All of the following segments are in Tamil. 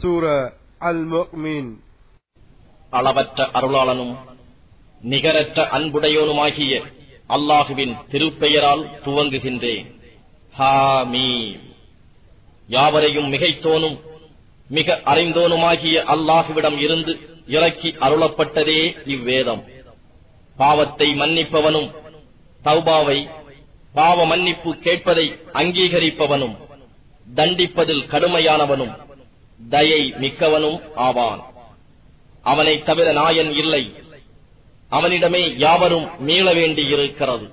சூர அல் அளவற்ற அருளாளனும் நிகரற்ற அன்புடையோனுமாகிய அல்லாஹுவின் திருப்பெயரால் துவங்குகின்றேன். யாவரையும் மிகைத்தோனும் மிக அறிந்தோனுமாகிய அல்லாஹுவிடம் இருந்து இறக்கி அருளப்பட்டதே இவ்வேதம். பாவத்தை மன்னிப்பவனும் தௌபாவை பாவ மன்னிப்பு கேட்பதை அங்கீகரிப்பவனும் தண்டிப்பதில் கடுமையானவனும் தயை மிக்கவனும் ஆவான். அவனைத் தவிர நாயன் இல்லை. அவனிடமே யாவரும் மீள வேண்டியிருக்கிறது.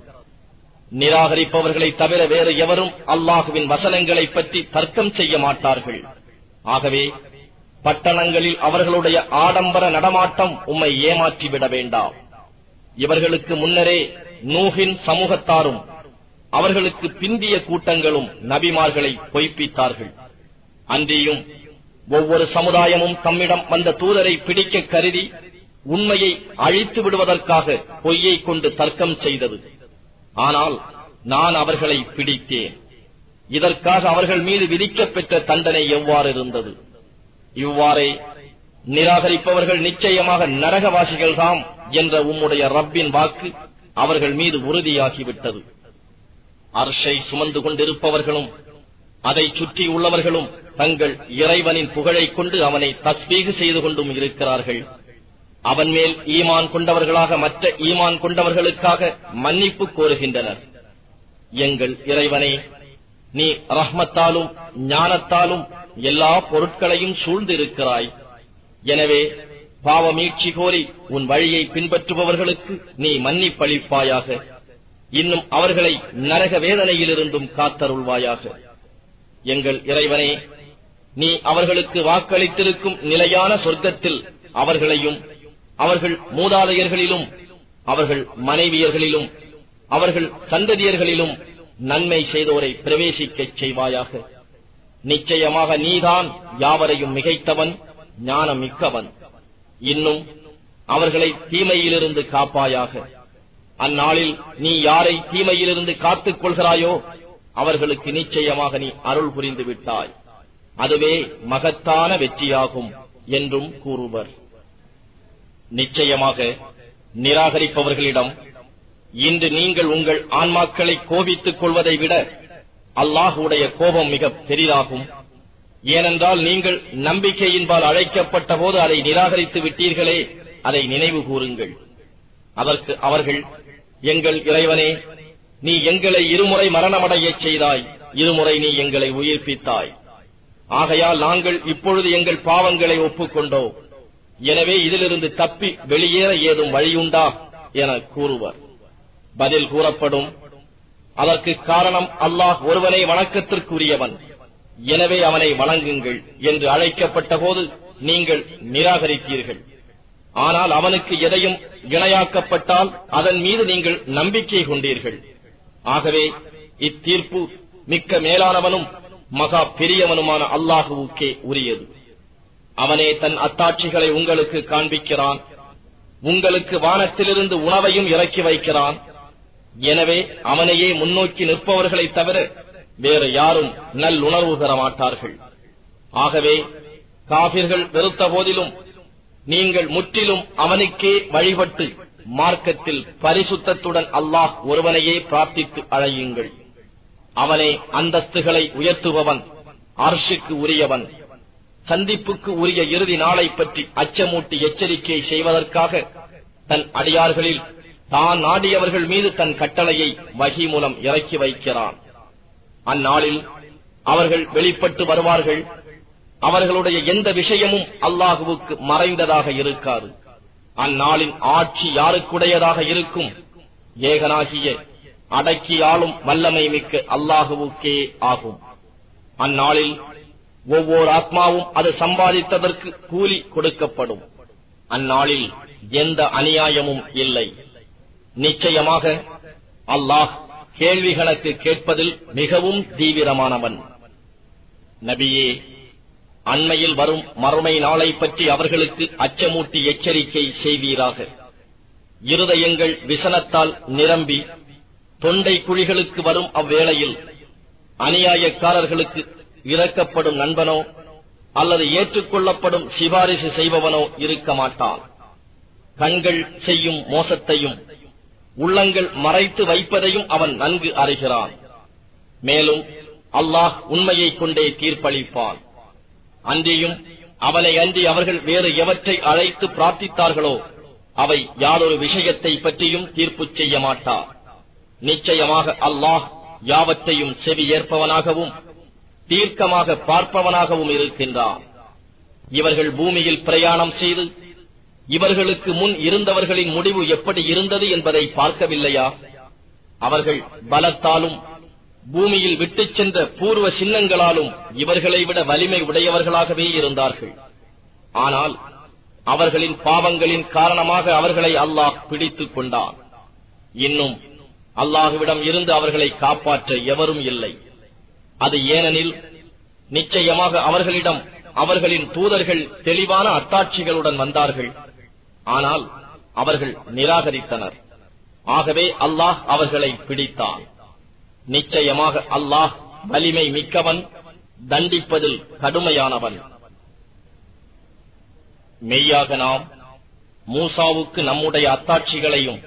நிராகரிப்பவர்களை தவிர வேறு எவரும் அல்லாஹுவின் வசனங்களை பற்றி தர்க்கம் செய்ய மாட்டார்கள். ஆகவே பட்டணங்களில் அவர்களுடைய ஆடம்பர நடமாட்டம் உம்மை ஏமாற்றிவிட வேண்டாம். இவர்களுக்கு முன்னரே நூகின் சமூகத்தாரும் அவர்களுக்கு பிந்திய கூட்டங்களும் நபிமார்களை பொய்ப்பித்தார்கள். அன்றியும் ஒவ்வொரு சமுதாயமும் தம்மிடம் வந்த தூதரை பிடிக்க கருதி உண்மையை அழித்து விடுவதற்காக பொய்யை கொண்டு தர்க்கம் செய்தது. ஆனால் நான் அவர்களை பிடித்தேன். இதற்காக அவர்கள் மீது விதிக்கப்பெற்ற தண்டனை எவ்வாறு இருந்தது? இவ்வாறே நிராகரிப்பவர்கள் நிச்சயமாக நரகவாசிகள்தாம் என்ற உம்முடைய ரப்பின் வாக்கு அவர்கள் மீது உறுதியாகிவிட்டது. அர்ஷை சுமந்து கொண்டிருப்பவர்களும் அதை சுற்றி உள்ளவர்களும் தங்கள் இறைவனின் புகழைக் கொண்டு அவனை தஸ்பீகு செய்து கொண்டும் இருக்கிறார்கள். அவன் மேல் ஈமான் கொண்டவர்களாக மற்ற ஈமான் கொண்டவர்களுக்காக மன்னிப்பு கோருகின்றனர். எங்கள் இறைவனே நீ ரஹ்மத்தாலும் ஞானத்தாலும் எல்லா பொருட்களையும் சூழ்ந்திருக்கிறாய். எனவே பாவமீட்சி கோரி உன் வழியை பின்பற்றுபவர்களுக்கு நீ மன்னிப்பளிப்பாயாக. இன்னும் அவர்களை நரக வேதனையிலிருந்தும் காத்தருள்வாயாக. எங்கள் இறைவனே நீ அவர்களுக்கு வாக்களித்திருக்கும் நிலையான சொர்க்கத்தில் அவர்களையும் அவர்கள் மூதாதையர்களிலும் அவர்கள் மனைவியர்களிலும் அவர்கள் சந்ததியர்களிலும் நன்மை செய்தோரை பிரவேசிக்கச் செய்வாயாக. நிச்சயமாக நீதான் யாவரையும் மிகைத்தவன் ஞானம் மிக்கவன் இன்னும் அவர்களை தீமையிலிருந்து காப்பாயாக. அந்நாளில் நீ யாரை தீமையிலிருந்து காத்துக் கொள்கிறாயோ அவர்களுக்கு நிச்சயமாக நீ அருள் புரிந்து விட்டாய். அதுவே மகத்தான வெற்றியாகும் என்றும் கூறுவர். நிச்சயமாக நிராகரிப்பவர்களிடம் இன்று நீங்கள் உங்கள் ஆன்மாக்களை கோபித்துக் கொள்வதை விட அல்லாஹுடைய கோபம் மிக பெரிதாகும். ஏனென்றால் நீங்கள் நம்பிக்கையின்பால் அழைக்கப்பட்ட போது அதை நிராகரித்து விட்டீர்களே அதை நினைவு கூறுங்கள். அதற்கு அவர்கள் எங்கள் இறைவனே நீ எங்களை இருமுறை மரணமடையச் செய்தாய் இருமுறை நீ எங்களை உயிர்ப்பித்தாய். ஆகையால் நாங்கள் இப்பொழுது எங்கள் பாவங்களை ஒப்புக்கொண்டோம் எனவே இதிலிருந்து தப்பி வெளியேற ஏதும் வழியுண்டா என கூறுவர். பதில் கூறப்படும். அதற்கு காரணம் அல்லாஹ் ஒருவனை வணக்கத்திற்குரியவன். எனவே அவனை வணங்குங்கள் என்று அழைக்கப்பட்ட போது நீங்கள் நிராகரித்தீர்கள் ஆனால் அவனுக்கு எதையும் இணையாக்கப்பட்டால் அதன் மீது நீங்கள் நம்பிக்கை கொண்டீர்கள். ஆகவே இத்தீர்ப்பு மிக்க மேலானவனும் மகா பெரியவனுமான அல்லாஹுவுக்கே உரியது. அவனே தன் அத்தாட்சிகளை உங்களுக்கு காண்பிக்கிறான். உங்களுக்கு வானத்திலிருந்து உணவையும் இறக்கி வைக்கிறான். எனவே அவனையே முன்னோக்கி நிற்பவர்களைத் தவிர வேறு யாரும் நல்லுணர்வு பெற மாட்டார்கள். ஆகவே காபிர்கள் வெறுத்த போதிலும் நீங்கள் முற்றிலும் அவனுக்கே வழிபட்டு மார்க்கத்தில் பரிசுத்தத்துடன் அல்லாஹ் ஒருவனையே பிரார்த்தித்து அழையுங்கள். அவனே அந்தஸ்துகளை உயர்த்துபவன் அர்ஷுக்கு உரியவன். சந்திப்புக்கு உரிய இறுதி நாளை பற்றி அச்சமூட்டி எச்சரிக்கை செய்வதற்காக தன் அடியார்களில் தான் நாடியவர்கள் மீது தன் கட்டளையை வகி மூலம் இறக்கி வைக்கிறான். அந்நாளில் அவர்கள் வெளிப்பட்டு வருவார்கள். அவர்களுடைய எந்த விஷயமும் அல்லாஹுவுக்கு மறைந்ததாக இருக்காது. அந்நாளின் ஆட்சி யாருக்குடையதாக இருக்கும்? ஏகனாகிய அடக்கியாலும் வல்லமை மிக்க அல்லாஹுவுக்கே ஆகும். அந்நாளில் ஒவ்வொரு ஆத்மாவும் அது சம்பாதித்ததற்கு கூலி கொடுக்கப்படும். அந்நாளில் எந்த அநியாயமும் இல்லை. நிச்சயமாக அல்லாஹ் கேள்வி கணக்கு கேட்பதில் மிகவும் தீவிரமானவன். நபியே அண்மையில் வரும் மறுமை நாளை பற்றி அவர்களுக்கு அச்சமூட்டி எச்சரிக்கை செய்வீராக. இருதயங்கள் விசனத்தால் நிரம்பி தொண்டை குழிகளுக்கு வரும் அவ்வேளையில் அநியாயக்காரர்களுக்கு இறக்கப்படும் நண்பனோ அல்லது ஏற்றுக்கொள்ளப்படும் சிபாரிசு செய்பவனோ இருக்க மாட்டான். கண்கள் செய்யும் மோசத்தையும் உள்ளங்கள் மறைத்து வைப்பதையும் அவன் நன்கு அறிகிறான். மேலும் அல்லாஹ் உண்மையை கொண்டே தீர்ப்பளிப்பான். அன்றியும் அவனை அன்றி அவர்கள் வேறு எவற்றை அழைத்து பிரார்த்தித்தார்களோ அவை யாரொரு விஷயத்தை பற்றியும் தீர்ப்பு செய்ய மாட்டார் நிச்சயமாக அல்லாஹ் யாவற்றையும் செவி ஏற்பவனாகவும் தீர்க்கமாக பார்ப்பவனாகவும் இருக்கின்றான் இவர்கள் பூமியில் பிரயாணம் செய்து இவர்களுக்கு முன் இருந்தவர்களின் முடிவு எப்படி இருந்தது என்பதை பார்க்கவில்லையா? அவர்கள் பலத்தாலும் பூமியில் விட்டுச் சென்ற பூர்வ சின்னங்களாலும் இவர்களை விட வலிமை உடையவர்களாகவே இருந்தார்கள். ஆனால் அவர்களின் பாவங்களின் காரணமாக அவர்களை அல்லாஹ் பிடித்துக் கொண்டான். இன்னும் அல்லாஹுவிடம் இருந்து அவர்களை காப்பாற்ற எவரும் இல்லை. அது ஏனெனில் நிச்சயமாக அவர்களிடம் அவர்களின் தூதர்கள் தெளிவான அத்தாட்சிகளுடன் வந்தார்கள். ஆனால் அவர்கள் நிராகரித்தனர். ஆகவே அல்லாஹ் அவர்களை பிடித்தான். நிச்சயமாக அல்லாஹ் வலிமை மிக்கவன் தண்டிப்பதில் கடுமையானவன். மெய்யாக நாம் மூசாவுக்கு நம்முடைய அத்தாட்சிகளையும்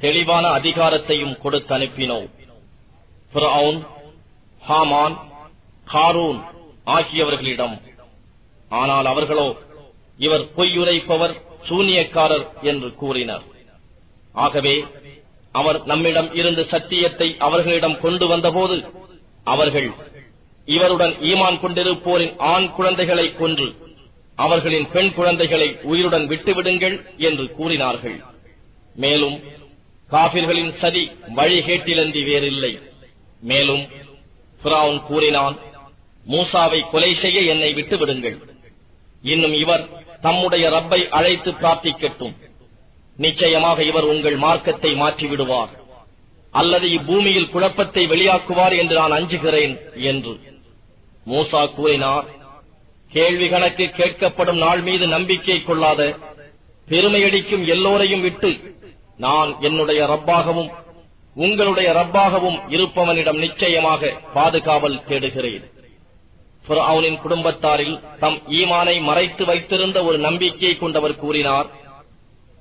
தெளிவான அதிகாரத்தையும் கொடுத்து அனுப்பினோம் பிரவுன் ஹாமான் காரூன் ஆகியவர்களிடம் ஆனால் அவர்களோ இவர் பொய்யுரைப்பவர் சூனியக்காரர் என்று கூறினர். ஆகவே அவர் நம்மிடம் இருந்து சத்தியத்தை அவர்களிடம் கொண்டு வந்தபோது அவர்கள் இவருடன் ஈமான் கொண்டிருப்போரின் ஆண் குழந்தைகளை கொன்று அவர்களின் பெண் குழந்தைகளை உயிருடன் விட்டுவிடுங்கள் என்று கூறினார்கள். மேலும் காபிர்களின் சதி வழிகேட்டிலன்றி வேறில்லை. மேலும் ஃபிரௌன் கூறினான் மூசாவை கொலை செய்ய என்னை விட்டு விடுங்கள் இன்னும் இவர் தம்முடைய ரப்பை அழைத்து பிரார்த்திக்கட்டும். நிச்சயமாக இவர் உங்கள் மார்க்கத்தை மாற்றிவிடுவார். அல்லது இப்பூமியில் குழப்பத்தை வெளியாக்குவார் என்று நான் அஞ்சுகிறேன் என்று. மூசா கூறினார் கேள்வி கணக்கு கேட்கப்படும் நாள் மீது நம்பிக்கை கொள்ளாத பெருமையடிக்கும் எல்லோரையும் விட்டு நான் என்னுடைய ரப்பாகவும் உங்களுடைய ரப்பாகவும் இருப்பவனிடம் நிச்சயமாக பாதுகாவல் தேடுகிறேன். அவனின் குடும்பத்தாரில் தம் ஈமானை மறைத்து வைத்திருந்த ஒரு நம்பிக்கையை கொண்டவர் கூறினார்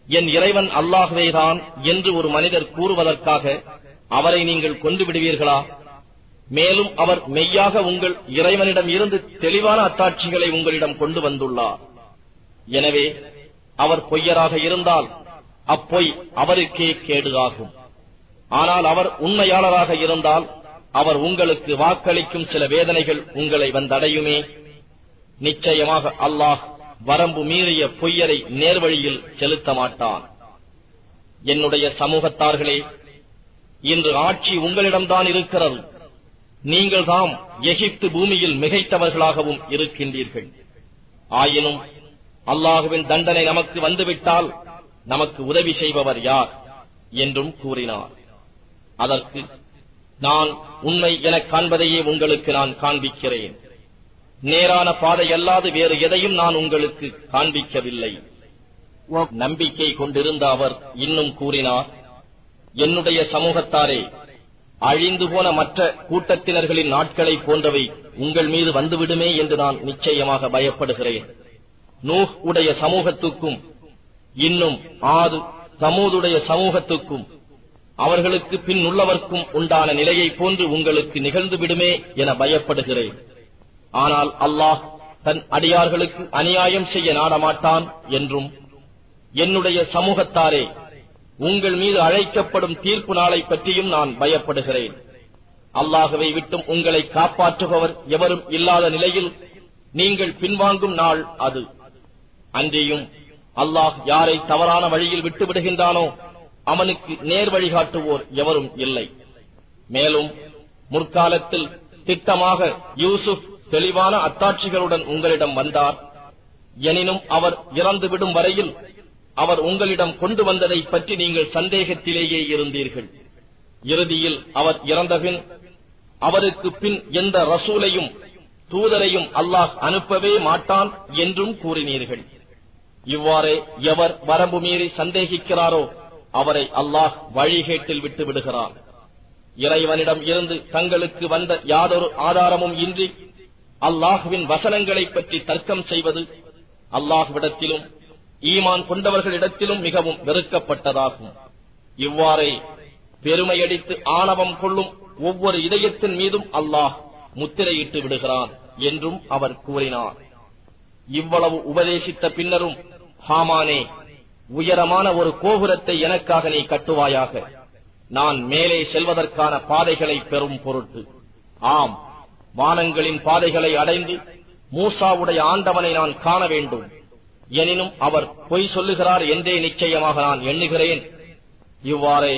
என் இறைவன் அல்லாகவேதான் என்று ஒரு மனிதர் கூறுவதற்காக அவரை நீங்கள் கொண்டு விடுவீர்களா மேலும் அவர் மெய்யாக உங்கள் இறைவனிடம் இருந்து தெளிவான அத்தாட்சிகளை உங்களிடம் கொண்டு வந்துள்ளார். எனவே அவர் பொய்யராக இருந்தால் அப்பொய் அவருக்கே கேடு ஆகும் ஆனால் அவர் உண்மையாளராக இருந்தால் அவர் உங்களுக்கு வாக்களிக்கும் சில வேதனைகள் உங்களை வந்தடையுமே. நிச்சயமாக அல்லாஹ் வரம்பு மீறிய பொய்யரை நேர்வழியில் செலுத்த மாட்டான். என்னுடைய சமூகத்தார்களே இன்று ஆட்சி உங்களிடம்தான் இருக்கிறது. நீங்கள் தாம் எகிப்து பூமியில் மிகைத்தவர்களாகவும் இருக்கின்றீர்கள். ஆயினும் அல்லாஹுவின் தண்டனை நமக்கு வந்துவிட்டால் நமக்கு உதவி செய்பவர் யார் என்றும் கூறினார். அதற்கு நான் உண்மை எனக் காண்பதையே உங்களுக்கு நான் காண்பிக்கிறேன். நேரான பாதை அல்லாது வேறு எதையும் நான் உங்களுக்கு காண்பிக்கவில்லை. நம்பிக்கை கொண்டிருந்த அவர் இன்னும் கூறினார் என்னுடைய சமூகத்தாரே அழிந்து போன மற்ற கூட்டத்தினர்களின் நாட்களை போன்றவை உங்கள் மீது வந்துவிடுமே என்று நான் நிச்சயமாக பயப்படுகிறேன். நூஹ் உடைய சமூகத்துக்கும் இன்னும் ஆது சமூதுடைய சமூகத்துக்கும் அவர்களுக்கு பின் உள்ளவர்க்கும் உண்டான நிலையை போன்று உங்களுக்கு நிகழ்ந்து விடுமே என பயப்படுகிறேன். ஆனால் அல்லாஹ் தன் அடியார்களுக்கு அநியாயம் செய்ய நாடமாட்டான் என்றும் என்னுடைய சமூகத்தாரே உங்கள் மீது அழைக்கப்படும் தீர்ப்பு நாளை பற்றியும் நான் பயப்படுகிறேன். அல்லாகவே விட்டும் உங்களை காப்பாற்றுபவர் எவரும் இல்லாத நிலையில் நீங்கள் பின்வாங்கும் நாள் அது. அன்றியும் அல்லாஹ் யாரை தவறான வழியில் விட்டு விடுகின்றானோ அவனுக்கு நேர் வழிகாட்டுவோர் எவரும் இல்லை. மேலும் முற்காலத்தில் திட்டமாக யூசுப் தெளிவான அத்தாட்சிகளுடன் உங்களிடம் வந்தார். எனினும் அவர் இறந்துவிடும் வரையில் அவர் உங்களிடம் கொண்டு வந்ததை பற்றி நீங்கள் சந்தேகத்திலேயே இருந்தீர்கள். இறுதியில் அவர் இறந்தபின் அவருக்கு பின் எந்த ரசூலையும் தூதரையும் அல்லாஹ் அனுப்பவே மாட்டான் என்றும் கூறினீர்கள். இவ்வாறே எவர் வரம்பு மீறி சந்தேகிக்கிறாரோ அவரை அல்லாஹ் வழிகேட்டில் விட்டு விடுகிறான். இறைவனிடம் இருந்து தங்களுக்கு வந்த யாதொரு ஆதாரமும் இன்றி அல்லாஹுவின் வசனங்களைப் பற்றி தர்க்கம் செய்வது அல்லாஹுவிடத்திலும் ஈமான் கொண்டவர்களிடத்திலும் மிகவும் வெறுக்கப்பட்டதாகும். இவ்வாறே பெருமையடித்து ஆணவம் கொள்ளும் ஒவ்வொரு இதயத்தின் மீதும் அல்லாஹ் முத்திரையிட்டு விடுகிறான் என்றும் அவர் கூறினார். இவ்வளவு உபதேசித்த பின்னரும் ஹாமானே உயரமான ஒரு கோபுரத்தை எனக்காக நீ கட்டுவாயாக. நான் மேலே செல்வதற்கான பாதைகளை பெறும் பொருட்டு. ஆம் வானங்களின் பாதைகளை அடைந்து மூசாவுடைய ஆண்டவனை நான் காண வேண்டும். எனினும் அவர் பொய் சொல்லுகிறார் என்றே நிச்சயமாக நான் எண்ணுகிறேன். இவ்வாறே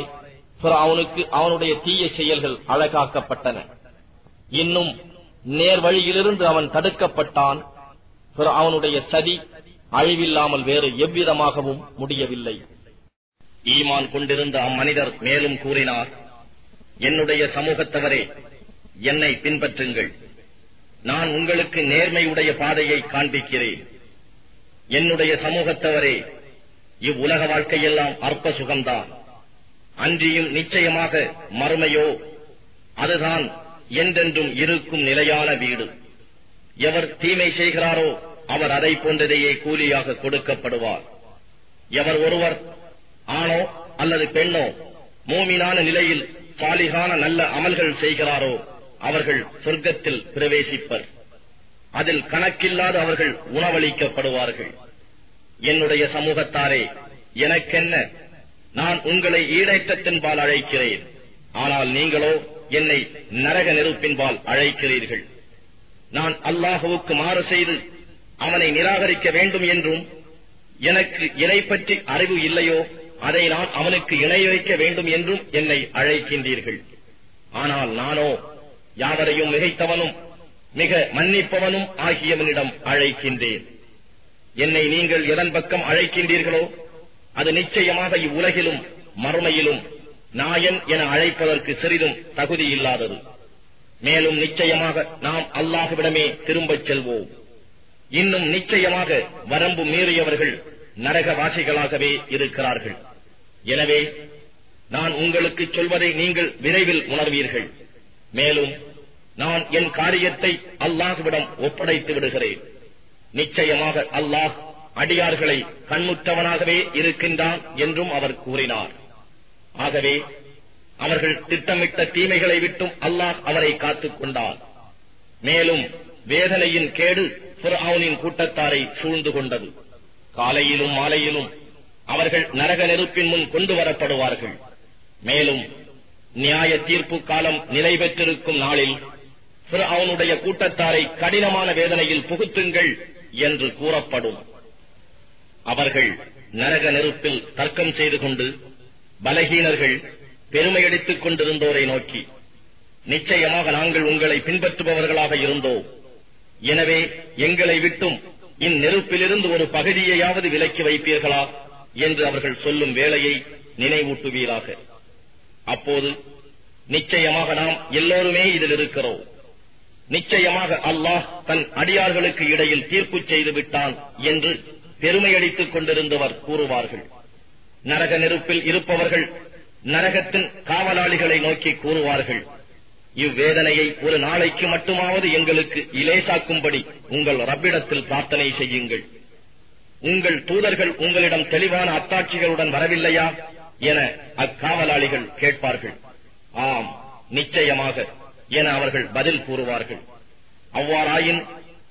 அவனுக்கு அவனுடைய தீய செயல்கள் அழகாக்கப்பட்டன. இன்னும் நேர் வழியிலிருந்து அவன் தடுக்கப்பட்டான். அவனுடைய சதி அழிவில்லாமல் வேறு எவ்விதமாகவும் முடியவில்லை. ஈமான் கொண்டிருந்த அம்மனிதர் மேலும் கூறினார் என்னுடைய சமூகத்தவரே என்னை பின்பற்றுங்கள். நான் உங்களுக்கு நேர்மையுடைய பாதையை காண்பிக்கிறேன். என்னுடைய சமூகத்தவரே இவ்வுலக வாழ்க்கையெல்லாம் அற்ப சுகம்தான் அன்றியும் நிச்சயமாக மறுமையோ அதுதான் என்றென்றும் இருக்கும் நிலையான வீடு. எவர் தீமை செய்கிறாரோ அவர் அதை போன்றதையே கூலியாக கொடுக்கப்படுவார். எவர் ஒருவர் ஆணோ அல்லது பெண்ணோ மூமினான நிலையில் சாலிகான நல்ல அமல்கள் செய்கிறாரோ அவர்கள் சொர்க்கத்தில் பிரவேசிப்பர். அதில் கணக்கில்லாத அவர்கள் உணவளிக்கப்படுவார்கள். என்னுடைய சமூகத்தாரே எனக்கென்ன நான் உங்களை ஈடேற்றத்தின்பால் அழைக்கிறேன். ஆனால் நீங்களோ என்னை நரக நெருப்பின்பால் அழைக்கிறீர்கள். நான் அல்லாஹுவுக்கு மாறு செய்து அவனை நிராகரிக்க வேண்டும் என்றும் எனக்கு இணை பற்றி அறிவு இல்லையோ அதை நான் அவனுக்கு இணை வைக்க வேண்டும் என்றும் என்னை அழைக்கின்றீர்கள். ஆனால் நானோ யாவரையும் மிகைத்தவனும் மிக மன்னிப்பவனும் ஆகியவனிடம் அழைக்கின்றேன். என்னை நீங்கள் எதன் பக்கம் அழைக்கின்றீர்களோ அது நிச்சயமாக இவ்வுலகிலும் மறுமையிலும் நாயன் என அழைப்பதற்கு சிறிதும் தகுதி இல்லாதது மேலும் நிச்சயமாக நாம் அல்லாஹுவிடமே திரும்பச் செல்வோம். இன்னும் நிச்சயமாக வரம்பு மீறியவர்கள் நரகவாசிகளாகவே இருக்கிறார்கள். எனவே நான் உங்களுக்கு சொல்வதை நீங்கள் விரைவில் உணர்வீர்கள். மேலும் நான் என் காரியத்தை அல்லாஹுவிடம் ஒப்படைத்து விடுகிறேன். நிச்சயமாக அல்லாஹ் அடியார்களை கண்முற்றவனாகவே இருக்கின்றான் என்றும் அவர் கூறினார். ஆகவே அவர்கள் திட்டமிட்ட தீமைகளை விட்டும் அல்லாஹ் அவரை காத்துக் கொண்டார் மேலும் வேதனையின் கேடு புறவுனின் கூட்டத்தாரை சூழ்ந்து கொண்டது. காலையிலும் மாலையிலும் அவர்கள் நரக நெருப்பின் முன் கொண்டு வரப்படுவார்கள். மேலும் நியாய தீர்ப்பு காலம் நிலை பெற்றிருக்கும் நாளில் அவனுடைய கூட்டத்தாரை கடினமான வேதனையில் புகுத்துங்கள் என்று கூறப்படும். அவர்கள் நரக நெருப்பில் தர்க்கம் செய்து கொண்டு பலகீனர்கள் பெருமையடித்துக் கொண்டிருந்தோரை நோக்கி நிச்சயமாக நாங்கள் உங்களை பின்பற்றுபவர்களாக இருந்தோம். எனவே எங்களை விட்டும் இந்நெருப்பிலிருந்து ஒரு பகுதியையாவது விலக்கி வைப்பீர்களா என்று அவர்கள் சொல்லும் வேலையை நினைவூட்டுவீராக. அப்போது நிச்சயமாக நாம் எல்லோருமே இதில் இருக்கிறோம். நிச்சயமாக அல்லாஹ் தன் அடியார்களுக்கு இடையில் தீர்ப்பு செய்து விட்டான் என்று பெருமையடித்துக் கொண்டிருந்தவர் கூறுவார்கள். நரக நெருப்பில் இருப்பவர்கள் நரகத்தின் காவலாளிகளை நோக்கி கூறுவார்கள். இவ்வேதனையை ஒரு நாளைக்கு மட்டுமாவது எங்களுக்கு இலேசாக்கும்படி உங்கள் ரப்பிடத்தில் பிரார்த்தனை செய்யுங்கள். உங்கள் தூதர்கள் உங்களிடம் தெளிவான அத்தாட்சிகளுடன் வரவில்லையா? என அக்காவலாளிகள் கேட்பார்கள். ஆம் நிச்சயமாக என அவர்கள் பதில் கூறுவார்கள். அவ்வாறாயின்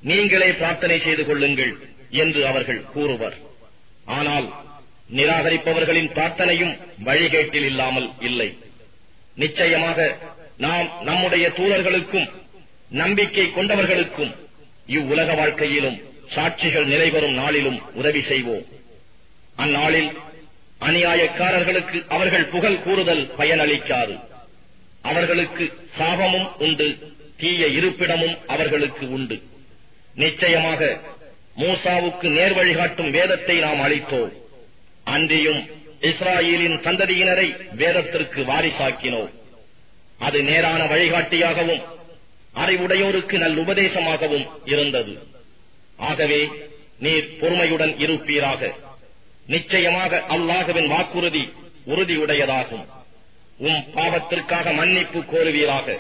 நீங்களே பிரார்த்தனை செய்து கொள்ளுங்கள் என்று அவர்கள் கூறுவர். ஆனால் நிராகரிப்பவர்களின் பிரார்த்தனையும் வழிகேட்டில் இல்லாமல் இல்லை. நிச்சயமாக நாம் நம்முடைய தூதர்களுக்கும் நம்பிக்கை கொண்டவர்களுக்கும் இவ்வுலக வாழ்க்கையிலும் சாட்சிகள் நிறைவரும் நாளிலும் உதவி செய்வோம். அந்நாளில் அநியாயக்காரர்களுக்கு அவர்கள் புகழ் கூறுதல் பயனளிக்காது. அவர்களுக்கு சாபமும் உண்டு தீய இருப்பிடமும் அவர்களுக்கு உண்டு. நிச்சயமாக மூசாவுக்கு நேர் வழிகாட்டும் வேதத்தை நாம் அளித்தோம். அன்றியும் இஸ்ராயேலின் சந்ததியினரை வேதத்திற்கு வாரிசாக்கினோம். அது நேரான வழிகாட்டியாகவும் அறிவுடையோருக்கு நல் உபதேசமாகவும் இருந்தது. ஆகவே நீர் பொறுமையுடன் இருப்பீராக. நிச்சயமாக அல்லாஹுவின் வாக்குறுதி உறுதியுடையதாகும். உம் பாவத்திற்காக மன்னிப்பு கோருவீராக.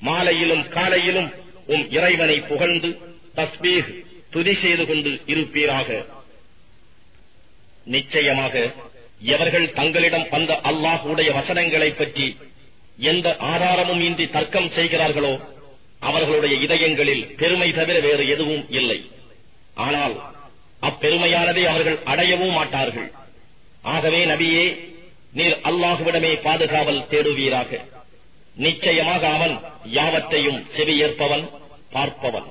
மாலையிலும் காலையிலும் உம் இறைவனை புகழ்ந்து தஸ்பீஹ் துதி செய்து கொண்டு இருப்பீராக. நிச்சயமாக எவர்கள் தங்களிடம் வந்த அல்லாஹுடைய வசனங்களைப் பற்றி எந்த ஆதாரமும் இன்றி தர்க்கம் செய்கிறார்களோ அவர்களுடைய இதயங்களில் பெருமை தவிர வேறு எதுவும் இல்லை. ஆனால் அப்பெருமையானதை அவர்கள் அடையவும் மாட்டார்கள். ஆகவே நபியே நீர் அல்லாஹுவிடமே பாதுகாவல் தேடுவீராக. நிச்சயமாக அவன் யாவற்றையும் செவியேற்பவன் பார்ப்பவன்.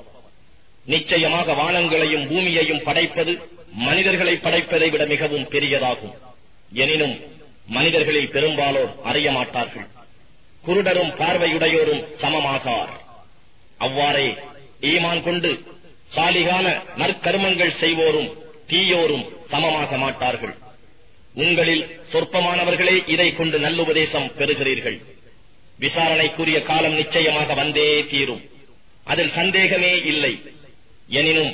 நிச்சயமாக வானங்களையும் பூமியையும் படைப்பது மனிதர்களை படைப்பதை விட மிகவும் பெரியதாகும். எனினும் மனிதர்களில் பெரும்பாலோர் அறிய மாட்டார்கள் குருடரும் பார்வையுடையோரும் சமமாகார். அவ்வாறே ஈமான் கொண்டு சாலிகான நற்கருமங்கள் செய்வோரும் தீயோரும் சமமாக மாட்டார்கள். உங்களில் சொற்பமானவர்களே இதை கொண்டு நல்லுபதேசம் பெறுகிறீர்கள். விசாரணைக்குரிய காலம் நிச்சயமாக வந்தே தீரும். அதில் சந்தேகமே இல்லை. எனினும்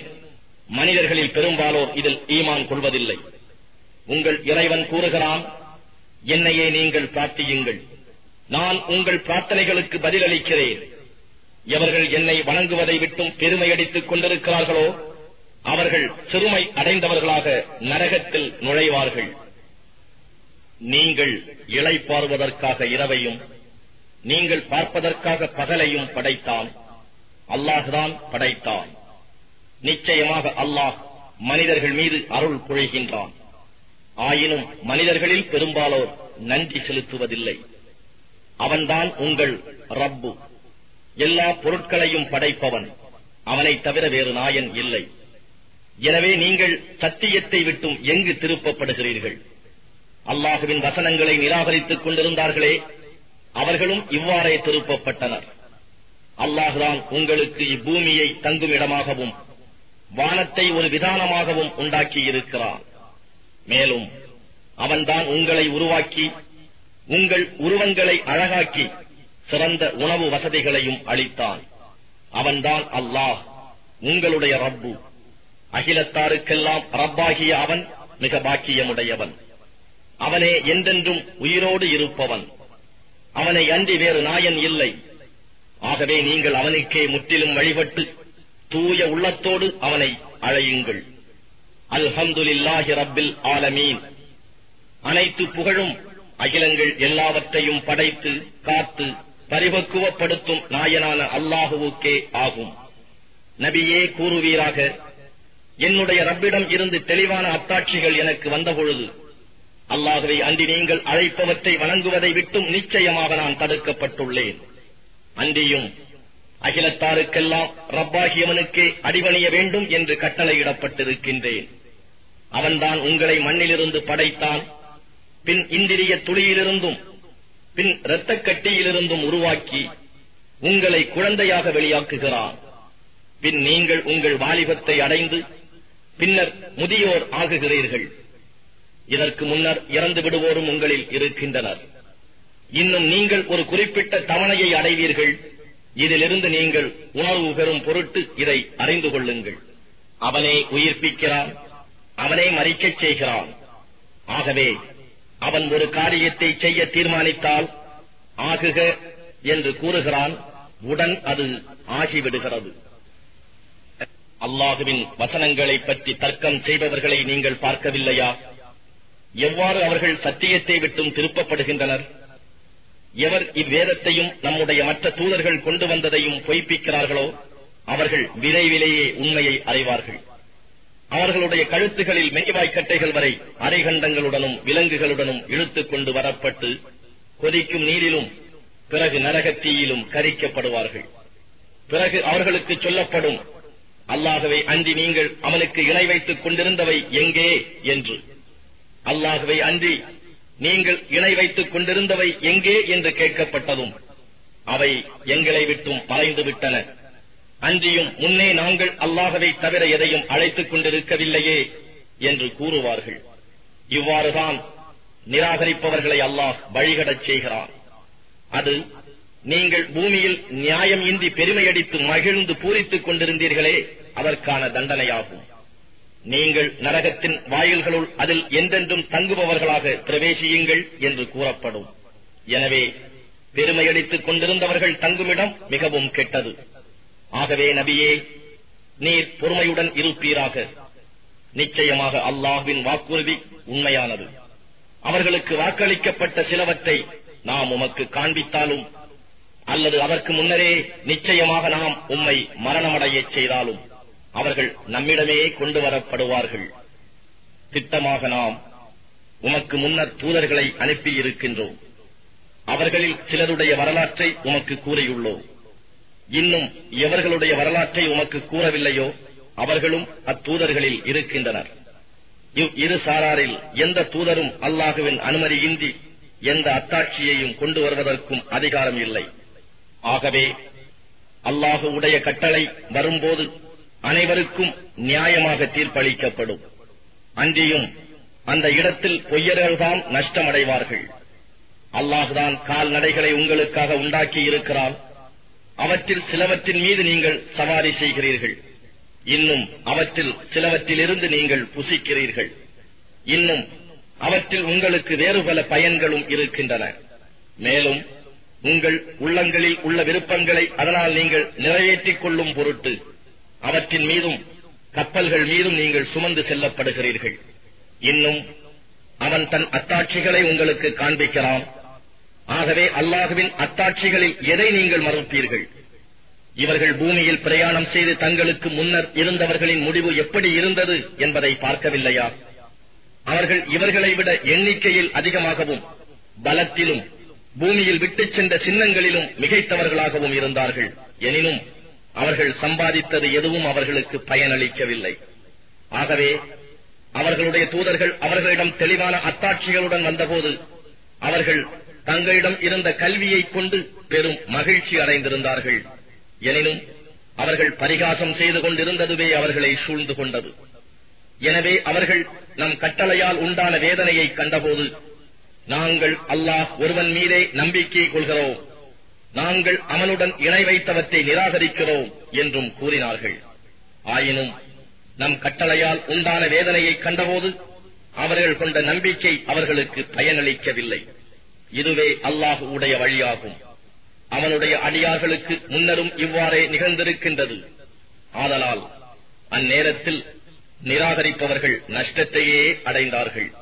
மனிதர்களில் பெரும்பாலோர் இதில் ஈமான் கொள்வதில்லை. உங்கள் இறைவன் கூறுகிறான் என்னையே நீங்கள் பிரார்த்தியுங்கள். நான் உங்கள் பிரார்த்தனைகளுக்கு பதிலளிக்கிறேன். எவர்கள் என்னை வணங்குவதை விட்டும் பெருமையடித்துக் கொண்டிருக்கிறார்களோ அவர்கள் சிறுமை அடைந்தவர்களாக நரகத்தில் நுழைவார்கள். நீங்கள் இளைப்பாறுவதற்காக இரவையும் நீங்கள் பார்ப்பதற்காக பகலையும் படைத்தான். அல்லாஹுதான் படைத்தான். நிச்சயமாக அல்லாஹ் மனிதர்கள் மீது அருள் புழைகின்றான் ஆயினும் மனிதர்களில் பெரும்பாலோர் நன்றி செலுத்துவதில்லை. அவன்தான் உங்கள் ரப்பு. எல்லா பொருட்களையும் படைப்பவன். அவனை தவிர வேறு நாயன் இல்லை. எனவே நீங்கள் சத்தியத்தை விட்டும் எங்கு திருப்பப்படுகிறீர்கள்? அல்லாஹுவின் வசனங்களை நிராகரித்துக் கொண்டிருந்தார்களே அவர்களும் இவ்வாறே திருப்பப்பட்டனர். அல்லாஹுதான் உங்களுக்கு இப்பூமியை தங்கும் இடமாகவும் வானத்தை ஒரு விதானமாகவும் உண்டாக்கியிருக்கிறான். மேலும் அவன்தான் உங்களை உருவாக்கி உங்கள் உருவங்களை அழகாக்கி சிறந்த உணவு வசதிகளையும் அளித்தான். அவன்தான் அல்லாஹ் உங்களுடைய ரப்பு. அகிலத்தாருக்கெல்லாம் ரப்பாகிய அவன் மிக பாக்கியமுடையவன். அவனே என்றென்றும் உயிரோடு இருப்பவன். அவனை அன்றி வேறு நாயன் இல்லை. ஆகவே நீங்கள் அவனுக்கே முற்றிலும் வழிபட்டு தூய உள்ளத்தோடு அவனை அழையுங்கள். அல்ஹம்துலில்லாஹி ரப்பில் ஆலமீன். அனைத்து புகழும் அகிலங்கள் எல்லாவற்றையும் படைத்து காத்து பரிபக்குவப்படுத்தும் நாயனான அல்லாஹுவுக்கே ஆகும். நபியே கூறுவீராக என்னுடைய ரப்பிடம் இருந்து தெளிவான அத்தாட்சிகள் எனக்கு வந்தபொழுது அல்லாகவே அன்றி நீங்கள் அழைப்பவற்றை வணங்குவதை விட்டும் நிச்சயமாக நான் தடுக்கப்பட்டுள்ளேன். அன்றியும் அகிலத்தாருக்கெல்லாம் ரப்பாகியவனுக்கே அடிபணிய வேண்டும் என்று கட்டளையிடப்பட்டிருக்கின்றேன். அவன்தான் உங்களை மண்ணிலிருந்து படைத்தான் பின் இந்திரிய துளியிலிருந்தும் பின் இரத்தக் கட்டியிலிருந்தும் உருவாக்கி உங்களை குழந்தையாக வெளியாக்குகிறான். பின் நீங்கள் உங்கள் வாலிபத்தை அடைந்து பின்னர் முதியோர் ஆகுகிறீர்கள். இதற்கு முன்னர் இறந்து விடுவோரும் உங்களில் இருக்கின்றனர். இன்னும் நீங்கள் ஒரு குறிப்பிட்ட தவணையை அடைவீர்கள். இதிலிருந்து நீங்கள் உணர்வு பெறும் பொருட்டு இதை அறிந்து கொள்ளுங்கள். அவனே உயிர்ப்பிக்கிறான். அவனே மறிக்கச் செய்கிறான். ஆகவே அவன் ஒரு காரியத்தை செய்ய தீர்மானித்தால் ஆகுக என்று கூறுகிறான். உடன் அது ஆகிவிடுகிறது. அல்லாஹுவின் வசனங்களைப் பற்றி தர்க்கம் செய்பவர்களை நீங்கள் பார்க்கவில்லையா? எவ்வாறு அவர்கள் சத்தியத்தை விட்டும் திருப்பப்படுகின்றனர்? எவர் இவ்வேதத்தையும் நம்முடைய மற்ற தூதர்கள் கொண்டு வந்ததையும் பொய்ப்பிக்கிறார்களோ? அவர்கள் விரைவிலேயே உண்மையை அறிவார்கள். அவர்களுடைய கழுத்துகளில் மெய்வாய்க்கட்டைகள் வரை அரைகண்டங்களுடனும் விலங்குகளுடனும் இழுத்துக் கொண்டு வரப்பட்டு கொதிக்கும் நீரிலும் பிறகு நரகத்தீயிலும் கரிக்கப்படுவார்கள். பிறகு அவர்களுக்கு சொல்லப்படும் அல்லாகவே அன்றி நீங்கள் அவனுக்கு இணை வைத்துக் கொண்டிருந்தவை எங்கே? என்று. அல்லாகவே அன்றி நீங்கள் இணை வைத்துக் கொண்டிருந்தவை எங்கே? என்று கேட்கப்பட்டதும் அவை எங்களை விட்டும் மறைந்து விட்டன அன்றியும் முன்னே நாங்கள் அல்லாகவை தவிர எதையும் அழைத்துக் கொண்டிருக்கவில்லையே என்று கூறுவார்கள். இவ்வாறுதான் நிராகரிப்பவர்களை அல்லாஹ் வழிகடச் செய்கிறான். அது நீங்கள் பூமியில் நியாயம் இன்றி பெருமையடித்து மகிழ்ந்து பூரித்துக் கொண்டிருந்தீர்களே அதற்கான தண்டனையாகும். நீங்கள் நரகத்தின் வாயில்களுள் அதில் என்றென்றும் தங்குபவர்களாக பிரவேசியுங்கள் என்று கூறப்படும். எனவே பெருமையடித்துக் கொண்டிருந்தவர்கள் தங்குமிடம் மிகவும் கெட்டது. ஆகவே நபியே நீர் பொறுமையுடன் இருப்பீராக. நிச்சயமாக அல்லாஹ்வின் வாக்குறுதி உண்மையானது. அவர்களுக்கு வாக்களிக்கப்பட்ட சிலவற்றை நாம் உமக்கு காண்பித்தாலும் அல்லது அதற்கு முன்னரே நிச்சயமாக நாம் உம்மை மரணமடைய செய்தாலும் அவர்கள் நம்மிடமே கொண்டு வரப்படுவார்கள். திட்டமாக நாம் உமக்கு முன்னர் தூதர்களை அனுப்பியிருக்கின்றோம். அவர்களில் சிலருடைய வரலாற்றை உமக்கு கூறியுள்ளோம். இன்னும் எவர்களுடைய வரலாற்றை உமக்கு கூறவில்லையோ அவர்களும் அத்தூதர்களில் இருக்கின்றனர். இவ் இரு சாராரில் எந்த தூதரும் அல்லாஹுவின் அனுமதியின்றி எந்த அத்தாட்சியையும் கொண்டு வருவதற்கும் அதிகாரம் இல்லை. ஆகவே அல்லாஹு உடைய கட்டளை வரும்போது அனைவருக்கும் நியாயமாக தீர்ப்பளிக்கப்படும். அன்றியும் அந்த இடத்தில் பொய்யர்கள்தான் நஷ்டமடைவார்கள். அல்லாஹுதான் கால்நடைகளை உங்களுக்காக உண்டாக்கி இருக்கிறான் அவற்றில் சிலவற்றின் மீது நீங்கள் சவாரி செய்கிறீர்கள். இன்னும் அவற்றில் சிலவற்றிலிருந்து நீங்கள் புசிக்கிறீர்கள். இன்னும் அவற்றில் உங்களுக்கு வேறு பல பயன்களும் இருக்கின்றன. மேலும் உங்கள் உள்ளங்களில் உள்ள விருப்பங்களை அதனால் நீங்கள் நிறைவேற்றிக் கொள்ளும் பொருட்டு அவற்றின் மீதும் கப்பல்கள் மீதும் நீங்கள் சுமந்து செல்லப்படுகிறீர்கள். இன்னும் அவன் தன் அத்தாட்சிகளை உங்களுக்கு காண்பிக்கிறான். ஆகவே அல்லாஹுவின் அத்தாட்சிகளில் எதை நீங்கள் மறுப்பீர்கள் இவர்கள் பூமியில் பிரயாணம் செய்து தங்களுக்கு முன்னர் இருந்தவர்களின் முடிவு எப்படி இருந்தது என்பதை பார்க்கவில்லையா? அவர்கள் இவர்களை விட எண்ணிக்கையில் அதிகமாகவும் பலத்திலும் பூமியில் விட்டுச் சென்ற சின்னங்களிலும் மிகைத்தவர்களாகவும் இருந்தார்கள். எனினும் அவர்கள் சம்பாதித்தது எதுவும் அவர்களுக்கு பயனளிக்கவில்லை. ஆகவே அவர்களுடைய தூதர்கள் அவர்களிடம் தெளிவான அத்தாட்சிகளுடன் வந்தபோது அவர்கள் தங்களிடம் இருந்த கல்வியைக் கொண்டு பெரும் மகிழ்ச்சி அடைந்திருந்தார்கள். எனினும் அவர்கள் பரிகாசம் செய்து கொண்டிருந்ததுவே அவர்களை சூழ்ந்து கொண்டது. எனவே அவர்கள் நம் கட்டளையால் உண்டான வேதனையை கண்டபோது நாங்கள் அல்லாஹ் ஒருவன் மீதே நம்பிக்கை கொள்கிறோம். நாங்கள் அவனுடன் இணை வைத்தவற்றை நிராகரிக்கிறோம் என்றும் கூறினார்கள். ஆயினும் நம் கட்டளையால் உண்டான வேதனையை கண்டபோது அவர்கள் கொண்ட நம்பிக்கை அவர்களுக்கு பயனளிக்கவில்லை. இதுவே அல்லாஹுடைய வழியாகும். அவனுடைய அடியார்களுக்கு முன்னரும் இவ்வாறே நிகழ்ந்திருக்கின்றது. ஆதலால் அந்நேரத்தில் நிராகரிப்பவர்கள் நஷ்டத்தையே அடைந்தார்கள்.